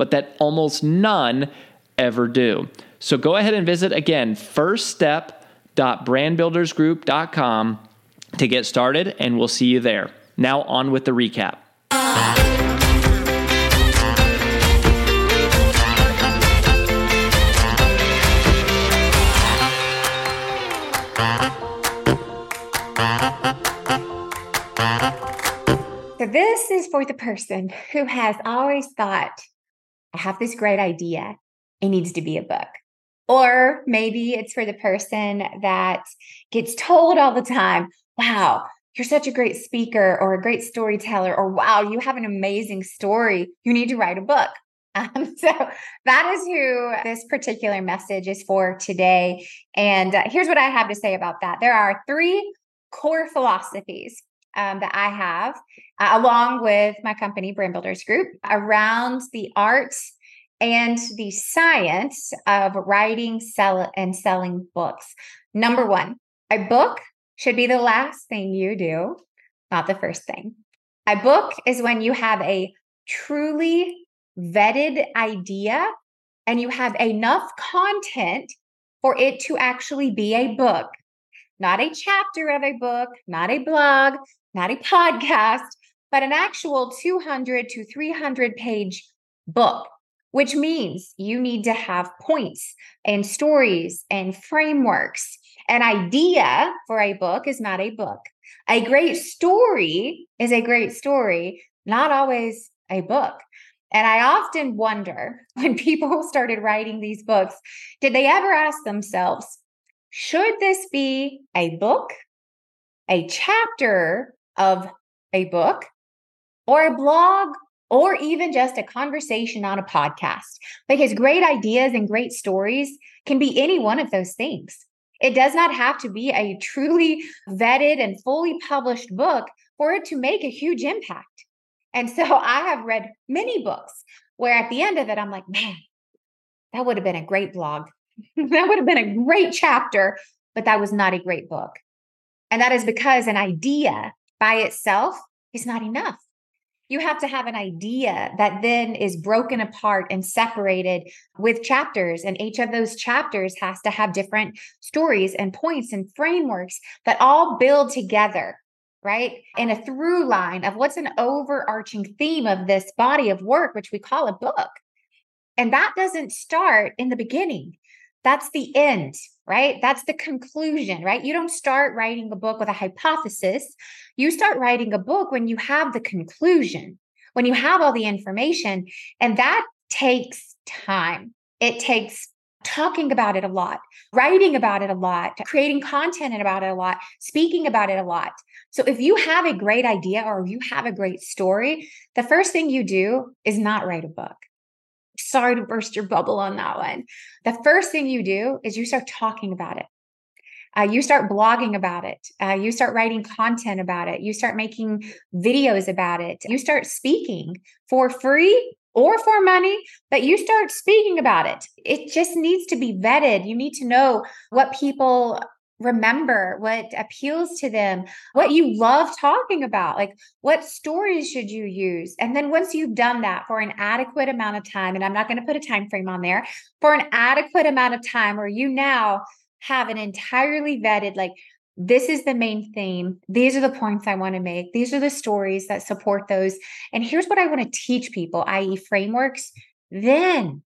but that almost none ever do. So go ahead and visit again firststep.brandbuildersgroup.com to get started, and we'll see you there. Now, on with the recap. So, this is for the person who has always thought, I have this great idea. It needs to be a book. Or maybe it's for the person that gets told all the time, wow, you're such a great speaker or a great storyteller, or wow, you have an amazing story. You need to write a book. Um, so that is who this particular message is for today. And uh, here's what I have to say about that there are three core philosophies um, that I have, uh, along with my company, Brand Builders Group, around the art and the science of writing, sell, and selling books. Number one, a book should be the last thing you do, not the first thing. A book is when you have a truly vetted idea and you have enough content for it to actually be a book, not a chapter of a book, not a blog, not a podcast, but an actual 200 to 300 page book, which means you need to have points and stories and frameworks. An idea for a book is not a book. A great story is a great story, not always a book. And I often wonder when people started writing these books, did they ever ask themselves, should this be a book, a chapter, of a book or a blog or even just a conversation on a podcast. Because great ideas and great stories can be any one of those things. It does not have to be a truly vetted and fully published book for it to make a huge impact. And so I have read many books where at the end of it, I'm like, man, that would have been a great blog. that would have been a great chapter, but that was not a great book. And that is because an idea by itself is not enough. You have to have an idea that then is broken apart and separated with chapters. And each of those chapters has to have different stories and points and frameworks that all build together, right? In a through line of what's an overarching theme of this body of work, which we call a book. And that doesn't start in the beginning. That's the end, right? That's the conclusion, right? You don't start writing a book with a hypothesis. You start writing a book when you have the conclusion, when you have all the information. And that takes time. It takes talking about it a lot, writing about it a lot, creating content about it a lot, speaking about it a lot. So if you have a great idea or you have a great story, the first thing you do is not write a book sorry to burst your bubble on that one. The first thing you do is you start talking about it. Uh, you start blogging about it. Uh, you start writing content about it. You start making videos about it. You start speaking for free or for money, but you start speaking about it. It just needs to be vetted. You need to know what people remember, what appeals to them, what you love talking about, like what stories should you use? And then once you've done that for an adequate amount of time, and I'm not going to put a time frame on there, for an adequate amount of time where you now have an entirely vetted like this is the main theme. These are the points I want to make. These are the stories that support those. And here's what I want to teach people, i.e., frameworks. Then,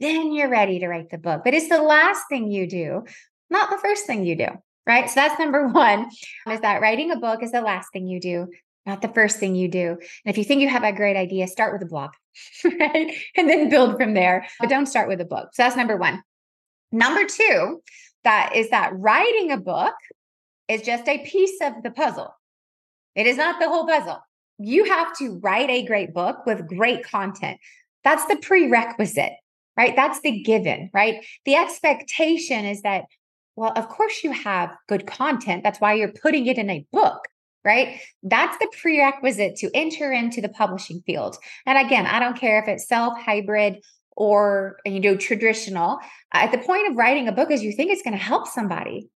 then you're ready to write the book. But it's the last thing you do not the first thing you do, right? So that's number one is that writing a book is the last thing you do, not the first thing you do. And if you think you have a great idea, start with a blog, right? And then build from there, but don't start with a book. So that's number one. Number two, that is that writing a book is just a piece of the puzzle. It is not the whole puzzle. You have to write a great book with great content. That's the prerequisite, right? That's the given, right? The expectation is that well, of course you have good content. That's why you're putting it in a book, right? That's the prerequisite to enter into the publishing field. And again, I don't care if it's self, hybrid, or you know traditional at the point of writing a book is you think it's going to help somebody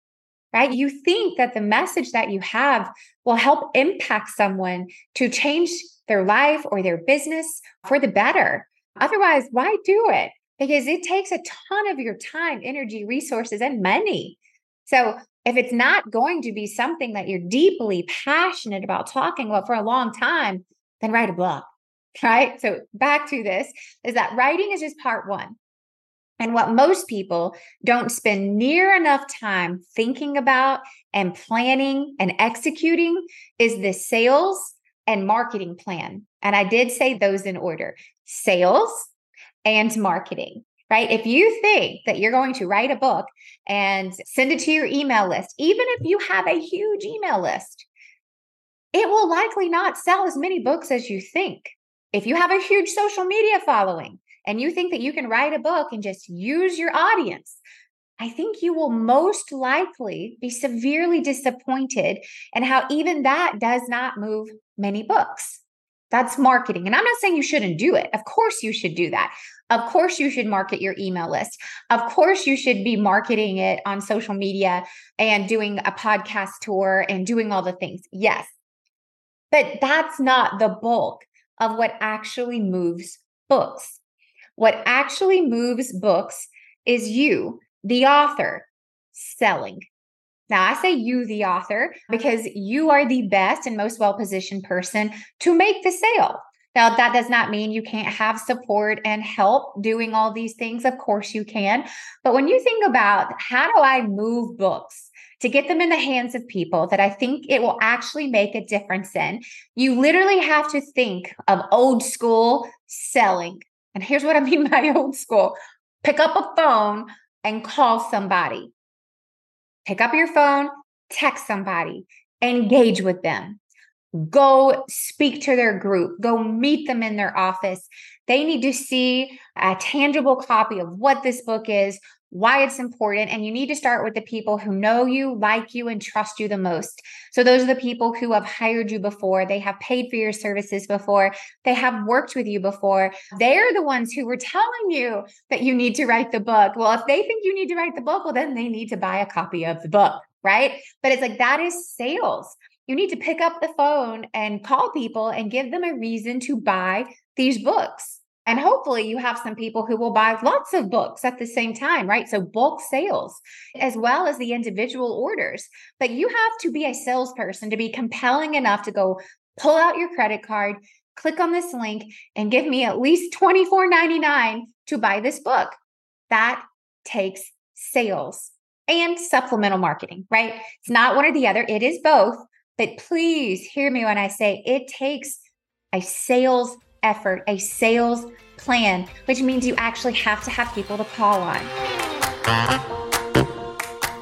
right you think that the message that you have will help impact someone to change their life or their business for the better otherwise why do it because it takes a ton of your time, energy, resources, and money. So if it's not going to be something that you're deeply passionate about talking about for a long time, then write a book. Right. So back to this is that writing is just part one. And what most people don't spend near enough time thinking about and planning and executing is the sales and marketing plan. And I did say those in order sales, and marketing, right? If you think that you're going to write a book and send it to your email list, even if you have a huge email list, it will likely not sell as many books as you think. If you have a huge social media following and you think that you can write a book and just use your audience, I think you will most likely be severely disappointed in how even that does not move many books. That's marketing. And I'm not saying you shouldn't do it. Of course, you should do that. Of course, you should market your email list. Of course, you should be marketing it on social media and doing a podcast tour and doing all the things. Yes. But that's not the bulk of what actually moves books. What actually moves books is you, the author, selling. Now, I say you, the author, uh-huh. because you are the best and most well positioned person to make the sale. Now, that does not mean you can't have support and help doing all these things. Of course, you can. But when you think about how do I move books to get them in the hands of people that I think it will actually make a difference in, you literally have to think of old school selling. And here's what I mean by old school pick up a phone and call somebody pick up your phone, text somebody, engage with them. Go speak to their group, go meet them in their office. They need to see a tangible copy of what this book is, why it's important. And you need to start with the people who know you, like you, and trust you the most. So, those are the people who have hired you before, they have paid for your services before, they have worked with you before. They're the ones who were telling you that you need to write the book. Well, if they think you need to write the book, well, then they need to buy a copy of the book, right? But it's like that is sales. You need to pick up the phone and call people and give them a reason to buy these books. And hopefully, you have some people who will buy lots of books at the same time, right? So, bulk sales, as well as the individual orders. But you have to be a salesperson to be compelling enough to go pull out your credit card, click on this link, and give me at least $24.99 to buy this book. That takes sales and supplemental marketing, right? It's not one or the other, it is both. But please hear me when I say it takes a sales effort, a sales plan, which means you actually have to have people to call on.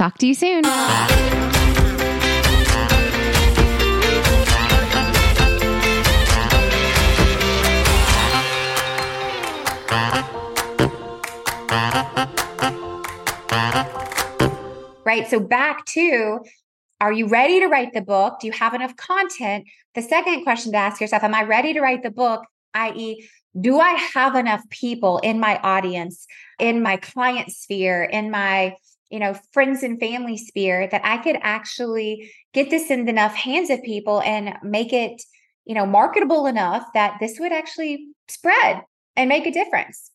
Talk to you soon. Right. So back to are you ready to write the book? Do you have enough content? The second question to ask yourself Am I ready to write the book? i.e., do I have enough people in my audience, in my client sphere, in my you know, friends and family sphere that I could actually get this in enough hands of people and make it, you know, marketable enough that this would actually spread and make a difference.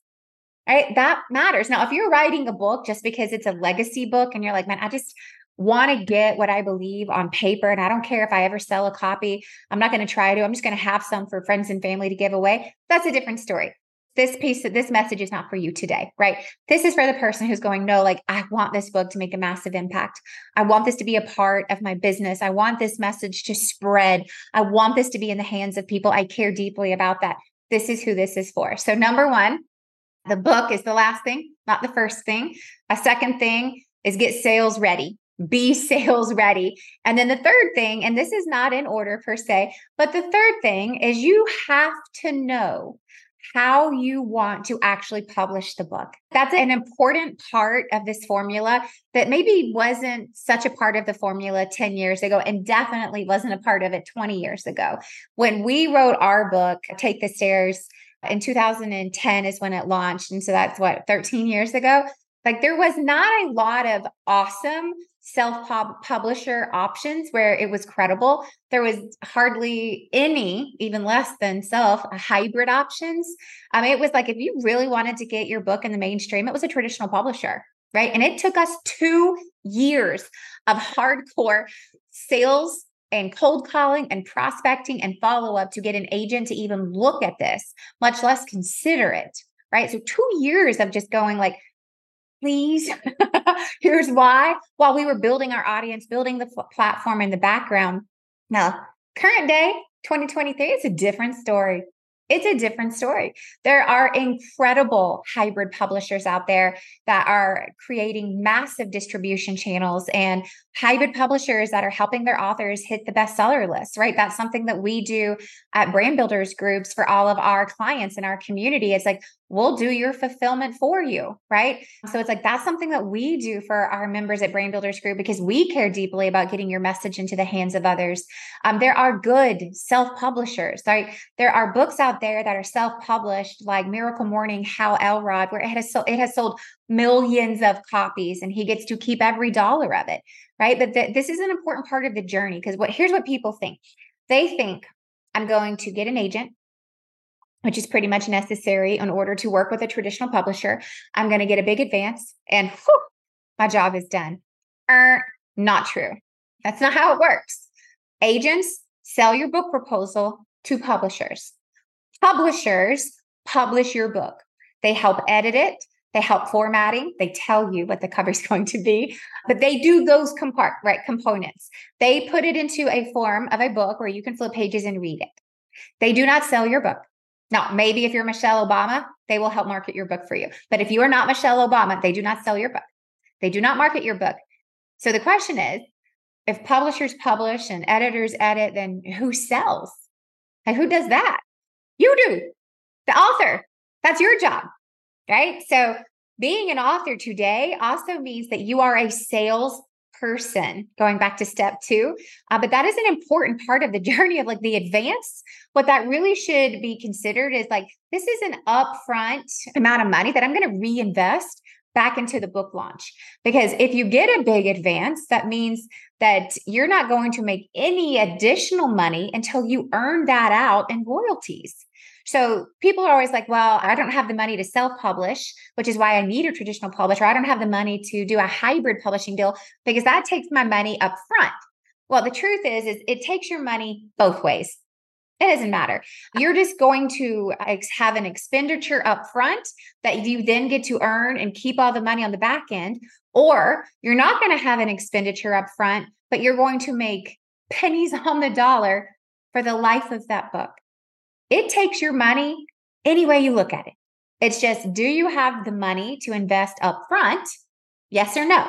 Right. That matters. Now, if you're writing a book just because it's a legacy book and you're like, man, I just want to get what I believe on paper, and I don't care if I ever sell a copy, I'm not going to try to. I'm just going to have some for friends and family to give away. That's a different story this piece of this message is not for you today, right? This is for the person who's going, no, like, I want this book to make a massive impact. I want this to be a part of my business. I want this message to spread. I want this to be in the hands of people. I care deeply about that. This is who this is for. So, number one, the book is the last thing, not the first thing. A second thing is get sales ready. Be sales ready. And then the third thing, and this is not in order per se, but the third thing is you have to know how you want to actually publish the book. That's an important part of this formula that maybe wasn't such a part of the formula 10 years ago and definitely wasn't a part of it 20 years ago. When we wrote our book, Take the Stairs, in 2010 is when it launched. And so that's what, 13 years ago? Like there was not a lot of awesome self publisher options where it was credible. There was hardly any, even less than self, hybrid options. I mean, it was like if you really wanted to get your book in the mainstream, it was a traditional publisher, right? And it took us two years of hardcore sales and cold calling and prospecting and follow up to get an agent to even look at this, much less consider it. Right. So, two years of just going like, please. Here's why. While we were building our audience, building the platform in the background. Now, current day, 2023, it's a different story it's a different story. There are incredible hybrid publishers out there that are creating massive distribution channels and hybrid publishers that are helping their authors hit the bestseller list, right? That's something that we do at brand builders groups for all of our clients in our community. It's like, we'll do your fulfillment for you, right? So it's like, that's something that we do for our members at brand builders group because we care deeply about getting your message into the hands of others. Um, there are good self publishers, right? There are books out there that are self-published, like Miracle Morning, Hal Elrod, where it has sold, it has sold millions of copies, and he gets to keep every dollar of it, right? But th- this is an important part of the journey because what here's what people think: they think I'm going to get an agent, which is pretty much necessary in order to work with a traditional publisher. I'm going to get a big advance, and whew, my job is done. Er, not true. That's not how it works. Agents sell your book proposal to publishers publishers publish your book. They help edit it, they help formatting, they tell you what the cover is going to be, but they do those compart right components. They put it into a form of a book where you can flip pages and read it. They do not sell your book. Now, maybe if you're Michelle Obama, they will help market your book for you. But if you are not Michelle Obama, they do not sell your book. They do not market your book. So the question is if publishers publish and editors edit, then who sells? And who does that? You do, the author. That's your job, right? So being an author today also means that you are a sales person going back to step two uh, but that is an important part of the journey of like the advance. What that really should be considered is like this is an upfront amount of money that i'm going to reinvest back into the book launch. Because if you get a big advance that means that you're not going to make any additional money until you earn that out in royalties So people are always like, well, I don't have the money to self publish, which is why I need a traditional publisher. I don't have the money to do a hybrid publishing deal because that takes my money up front. Well, the truth is, is it takes your money both ways. It doesn't matter. You're just going to have an expenditure up front that you then get to earn and keep all the money on the back end. Or you're not going to have an expenditure up front, but you're going to make pennies on the dollar for the life of that book. It takes your money any way you look at it. It's just, do you have the money to invest up front? Yes or no?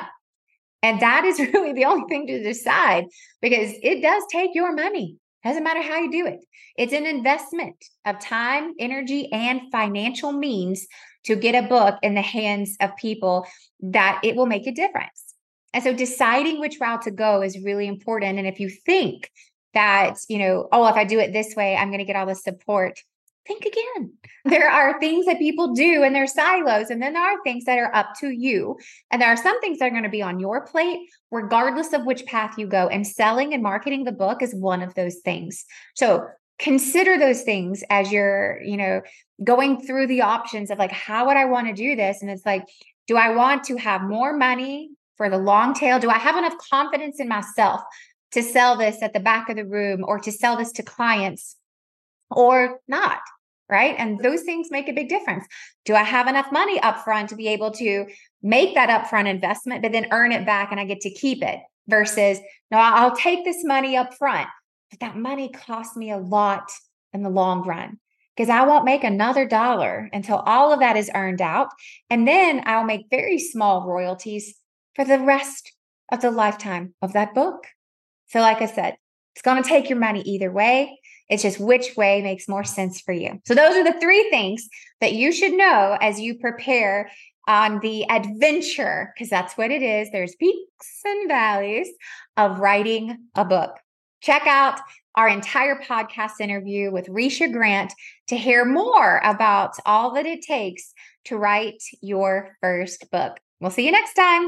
And that is really the only thing to decide because it does take your money. Doesn't matter how you do it. It's an investment of time, energy, and financial means to get a book in the hands of people that it will make a difference. And so deciding which route to go is really important. And if you think that, you know, oh, if I do it this way, I'm going to get all the support, think again. There are things that people do in their silos, and then there are things that are up to you. And there are some things that are going to be on your plate, regardless of which path you go. And selling and marketing the book is one of those things. So consider those things as you're, you know, going through the options of like, how would I want to do this? And it's like, do I want to have more money for the long tail? Do I have enough confidence in myself to sell this at the back of the room or to sell this to clients or not? right? And mm-hmm. those things make a big difference. Do I have enough money upfront to be able to make that upfront investment, but then earn it back and I get to keep it versus no, I'll take this money up front, but that money costs me a lot in the long run because I won't make another dollar until all of that is earned out. And then I'll make very small royalties for the rest of the lifetime of that book. So, like I said, it's going to take your money either way. It's just which way makes more sense for you. So, those are the three things that you should know as you prepare on the adventure, because that's what it is. There's peaks and valleys of writing a book. Check out our entire podcast interview with Risha Grant to hear more about all that it takes to write your first book. We'll see you next time.